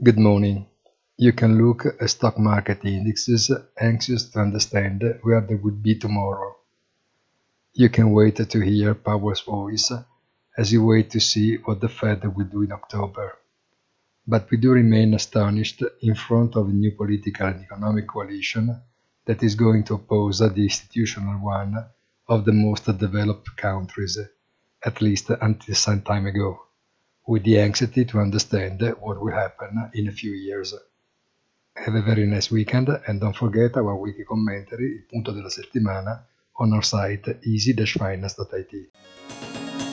Good morning. You can look at stock market indexes anxious to understand where they would be tomorrow. You can wait to hear Powell's voice as you wait to see what the Fed will do in October. But we do remain astonished in front of a new political and economic coalition that is going to oppose the institutional one of the most developed countries, at least until some time ago, with the anxiety to understand what will happen in a few years. Have a very nice weekend and don't forget our weekly commentary, il punto della settimana, on our site easy-finance.it.